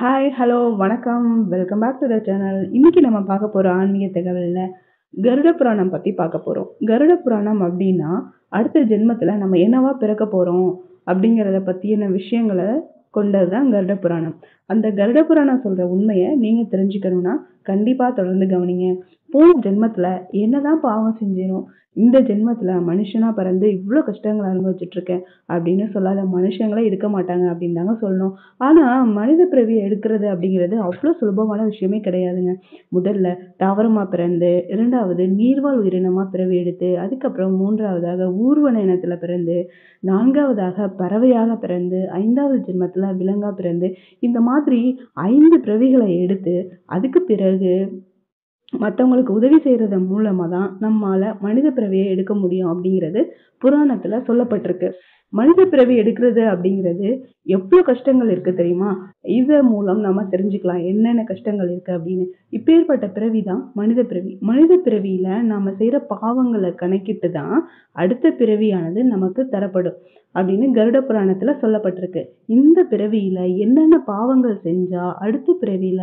Hi, hello, வணக்கம். Welcome back to the channel. இன்றைக்கி நம்ம பார்க்க போகிற ஆன்மீக தகவலில் கருட புராணம் பற்றி பார்க்க போகிறோம் கருட புராணம் அப்படின்னா அடுத்த ஜென்மத்தில் நம்ம என்னவா பிறக்க போகிறோம் அப்படிங்கிறத பற்றியான விஷயங்கள கொண்டது தான் கருட புராணம். அந்த கருட புராணம் சொல்கிற உண்மையை நீங்கள் தெரிஞ்சுக்கணும்னா, கண்டிப்பாக தொடர்ந்து கவனிங்க. போன ஜென்மத்தில் என்னதான் பாவம் செஞ்சேனோ, இந்த ஜென்மத்தில் மனுஷனாக பிறந்து இவ்வளோ கஷ்டங்களை அனுபவிச்சுட்டு இருக்கேன் சொல்லாத மனுஷங்களே இருக்க மாட்டாங்க அப்படின்னு தாங்க சொல்லணும். ஆனால் மனித பிறவியை எடுக்கிறது அப்படிங்கிறது அவ்வளோ சுலபமான விஷயமே கிடையாதுங்க. முதல்ல தாவரமாக பிறந்து, இரண்டாவது நீர்வாழ் உயிரினமாக பிறவி எடுத்து, அதுக்கப்புறம் மூன்றாவதாக ஊர்வன இனத்தில் பிறந்து, நான்காவதாக பறவையாக பிறந்து, ஐந்தாவது ஜென்மத்தில் விலங்காக பிறந்து, இந்த மாதிரி ஐந்து பிறவிகளை எடுத்து, அதுக்கு பிறகு மற்றவங்களுக்கு உதவி செய்கிறது மூலமாக தான் நம்மால் மனித பிறவியை எடுக்க முடியும் அப்படிங்கிறது புராணத்தில் சொல்லப்பட்டிருக்கு. மனித பிறவி எடுக்கிறது அப்படிங்கிறது எவ்வளோ கஷ்டங்கள் இருக்கு தெரியுமா? இதன் மூலம் நம்ம தெரிஞ்சுக்கலாம் என்னென்ன கஷ்டங்கள் இருக்கு அப்படின்னு இப்பேற்பட்ட பிறவி தான் மனித பிறவி. மனித பிறவியில நாம செய்கிற பாவங்களை கணக்கிட்டு தான் அடுத்த பிறவியானது நமக்கு தரப்படும் அப்படின்னு கருட புராணத்துல சொல்லப்பட்டிருக்கு. இந்த பிறவியில என்னென்ன பாவங்கள் செஞ்சா அடுத்த பிறவியில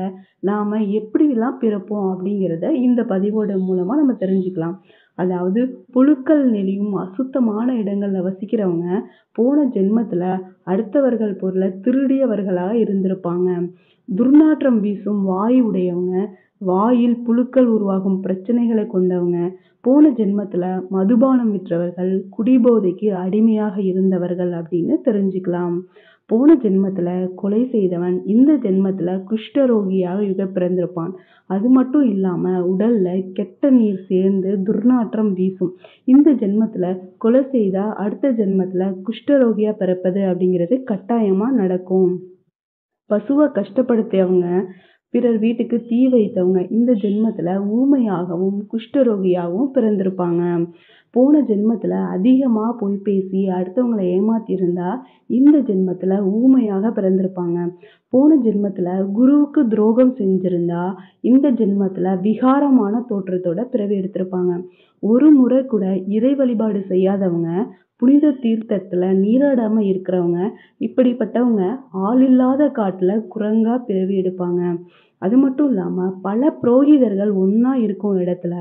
நாம எப்படிலாம் பிறப்போம் அப்படிங்கிறது அப்படிங்கிறத இந்த பதிவோட மூலமாக நம்ம தெரிஞ்சுக்கலாம். அதாவது புழுக்கள் நெளியும் அசுத்தமான இடங்கள்ல வசிக்கிறவங்க, போன ஜென்மத்துல அடுத்தவர்கள் பொருளை திருடியவர்களாக இருந்திருப்பாங்க. துர்நாற்றம் வீசும் வாய் உடையவங்க, வாயில் புழுக்கள் உருவாகும் பிரச்சனைகளை கொண்டவங்க, போன ஜென்மத்துல மதுபானம் விற்றவர்கள், குடிபோதைக்கு அடிமையாக இருந்தவர்கள் அப்படின்னு தெரிஞ்சுக்கலாம். போன ஜென்மத்துல கொலை செய்தவன், இந்த ஜென்மத்துல குஷ்டரோகியாக பிறந்திருப்பான். அது மட்டும் இல்லாம உடல்ல கெட்ட நீர் சேர்ந்து துர்நாற்றம் வீசும். இந்த ஜென்மத்துல கொலை செய்தா அடுத்த ஜென்மத்துல குஷ்டரோகியா பிறப்பது அப்படிங்கிறது கட்டாயமா நடக்கும். பசுவை கஷ்டப்படுத்தியவங்க, பிறர் வீட்டுக்கு தீ வைத்தவங்க இந்த ஜென்மத்துல ஊமையாகவும், குஷ்டரோகியாகவும் பிறந்திருப்பாங்க. போன ஜென்மத்துல அதிகமா பொய் பேசி அடுத்தவங்களை ஏமாத்தியிருந்தா, இந்த ஜென்மத்துல ஊமையாக பிறந்திருப்பாங்க. போன ஜென்மத்துல குருவுக்கு துரோகம் செஞ்சிருந்தா, இந்த ஜென்மத்துல விகாரமான தோற்றத்தோட பிறவி எடுத்திருப்பாங்க. ஒரு முறை கூட இறை வழிபாடு செய்யாதவங்க, புனித தீர்த்தத்தில் நீராடாமல் இருக்கிறவங்க, இப்படிப்பட்டவங்க ஆள் இல்லாத காட்டில் குரங்காக பிறவி எடுப்பாங்க. அது மட்டும் இல்லாமல் பல புரோகிதர்கள் ஒன்றா இருக்கும் இடத்துல,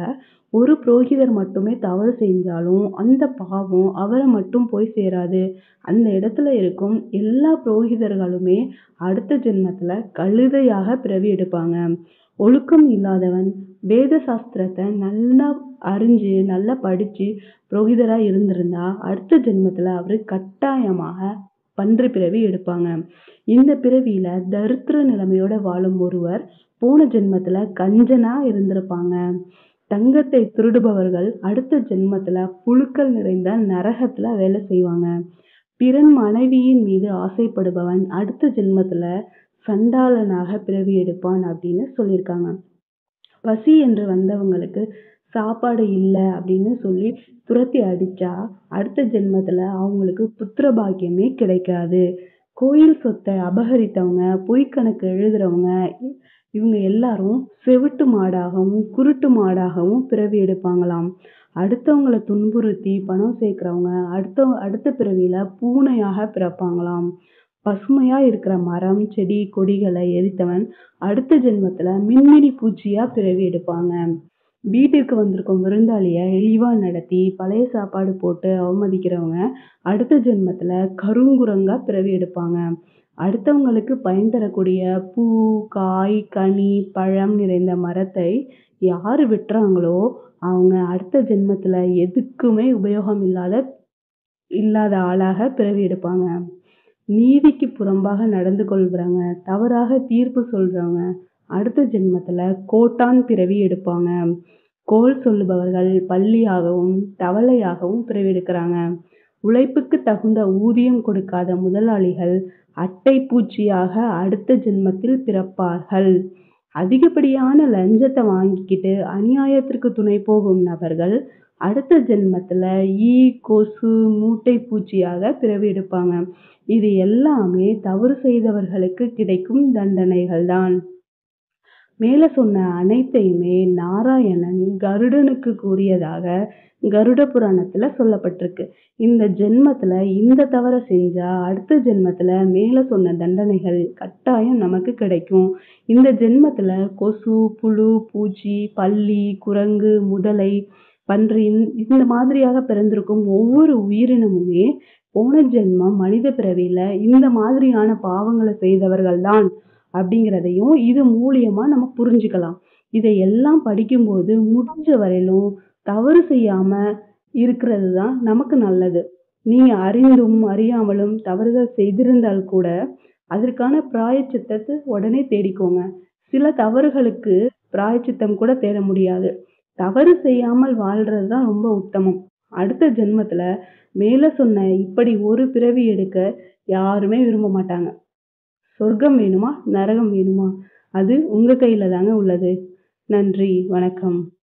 ஒரு புரோகிதர் மட்டுமே தவறு செஞ்சாலும் அந்த பாவம் அவரை மட்டும் போய் சேராது. அந்த இடத்துல இருக்கும் எல்லா புரோகிதர்களுமே அடுத்த ஜென்மத்தில் கழுதையாக பிறவி எடுப்பாங்க. ஒழுக்கம் இல்லாதவன், வேத சாஸ்திரத்தை நல்லா அறிஞ்சு, நல்லா படிச்சு புரோகிதராக இருந்திருந்தா, அடுத்த ஜென்மத்தில் அவர் கட்டாயமாக பன்றி பிறவி எடுப்பாங்க. இந்த பிறவியில தரித்திர நிலைமையோட வாழும் ஒருவர், போன ஜென்மத்துல கஞ்சனா இருந்திருப்பாங்க. தங்கத்தை திருடுபவர்கள் அடுத்த ஜென்மத்துல புழுக்கள் நிறைந்த நரகத்துல வேலை செய்வாங்க. பிறன் மனைவியின் மீது ஆசைப்படுபவன் அடுத்த ஜென்மத்துல சண்டாளனாக பிறவி எடுப்பான் அப்படின்னு சொல்லியிருக்காங்க. பசி என்று வந்தவங்களுக்கு சாப்பாடு இல்லை அப்படின்னு சொல்லி துரத்தி அடிச்சா, அடுத்த ஜென்மத்துல அவங்களுக்கு புத்திர பாக்கியமே கிடைக்காது. கோயில் சொத்தை அபகரித்தவங்க, பொய் கணக்கு எழுதுறவங்க, இவங்க எல்லாரும் செவிட்டு மாடாகவும், குருட்டு மாடாகவும் பிறவி எடுப்பாங்களாம். அடுத்தவங்கள துன்புறுத்தி பணம் சேர்க்கிறவங்க, அடுத்த அடுத்த பிறவியில பூனையாக பிறப்பாங்களாம். பசுமையா இருக்கிற மரம், செடி, கொடிகளை எரித்தவன், அடுத்த ஜென்மத்துல மின்மினி பூச்சியா பிறவி எடுப்பாங்க. வீட்டிற்கு வந்திருக்கும் விருந்தாளிய இழிவா நடத்தி, பழைய சாப்பாடு போட்டு அவமதிக்கிறவங்க, அடுத்த ஜென்மத்துல கருங்குரங்கா பிறவி எடுப்பாங்க. அடுத்தவங்களுக்கு பயன் தரக்கூடிய பூ, காய், கனி, பழம் நிறைந்த மரத்தை யார் வெட்டுறாங்களோ, அவங்க அடுத்த ஜென்மத்துல எதுக்குமே உபயோகம் இல்லாத இல்லாத ஆளாக பிறவி எடுப்பாங்க. நீதிக்கு புறம்பாக நடந்து கொள்கிறாங்க தவறாக தீர்ப்பு சொல்றவங்க, அடுத்த ஜென்மத்தில் கோட்டான் பிறவி எடுப்பாங்க. கோல் சொல்லுபவர்கள் பள்ளியாகவும் தவளையாகவும் பிறவியெடுக்கிறாங்க உழைப்புக்கு தகுந்த ஊதியம் கொடுக்காத முதலாளிகள், அட்டை பூச்சியாக அடுத்த ஜென்மத்தில் பிறப்பார்கள். அதிகப்படியான லஞ்சத்தை வாங்கிக்கிட்டு அநியாயத்திற்கு துணை போகும் நபர்கள், அடுத்த ஜென்மத்தில் ஈ, கொசு, மூட்டை பூச்சியாக பிறவி எடுப்பாங்க. இது எல்லாமே தவறு செய்தவர்களுக்கு கிடைக்கும் தண்டனைகள் தான். மேலே சொன்ன அனைத்தையுமே நாராயணன் கருடனுக்கு கூறியதாக கருட புராணத்துல சொல்லப்பட்டிருக்கு இந்த ஜென்மத்துல இந்த தவறை செஞ்சா அடுத்த ஜென்மத்துல மேலே சொன்ன தண்டனைகள் கட்டாயம் நமக்கு கிடைக்கும் இந்த ஜென்மத்துல கொசு புழு பூச்சி பல்லி குரங்கு முதலை பன்றி இந்த மாதிரியாக பிறந்திருக்கும் ஒவ்வொரு உயிரினமுமே போன ஜென்மம் மனித பிறவியில இந்த மாதிரியான பாவங்களை செய்தவர்கள் தான் அப்படிங்கிறதையும் இது மூலியமா நம்ம புரிஞ்சுக்கலாம். இதை எல்லாம் படிக்கும்போது முடிஞ்ச வரையிலும் தவறு செய்யாம இருக்கிறது தான் நமக்கு நல்லது. நீங்க அறிந்தும் அறியாமலும் தவறுகள் செய்திருந்தால் கூட அதற்கான பிராயச்சித்தத்தை உடனே தேடிக்கோங்க. சில தவறுகளுக்கு பிராயச்சித்தம் கூட தேட முடியாது. தவறு செய்யாமல் வாழ்றது தான் ரொம்ப உத்தமம். அடுத்த ஜென்மத்தில் மேலே சொன்ன இப்படி ஒரு பிறவி எடுக்க யாருமே விரும்ப மாட்டாங்க. சொர்க்கம் வேணுமா? நரகம் வேணுமா? அது உங்கள் கையில் தாங்க உள்ளது. நன்றி வணக்கம்.